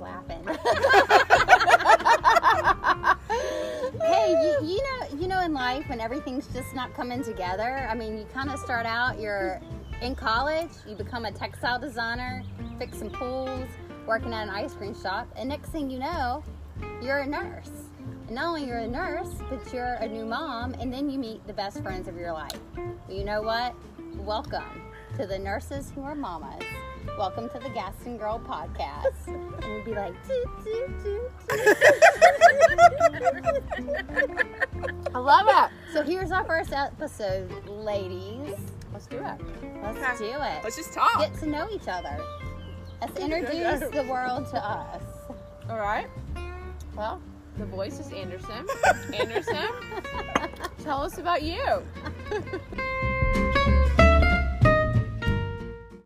laughing. hey, you, you, know, you know, in life when everything's just not coming together. I mean, you kind of start out. You're in college. You become a textile designer, fixing pools, working at an ice cream shop, and next thing you know, you're a nurse. And not only you're a nurse, but you're a new mom, and then you meet the best friends of your life. You know what? Welcome to the nurses who are mamas. Welcome to the Gaston Girl podcast. And we'd be like, toot, toot, toot, toot. I love it. So here's our first episode, ladies. Let's do it. Let's do it. Let's just talk. Get to know each other. Let's introduce the world to us. All right. Well, the voice is Anderson. Anderson, tell us about you.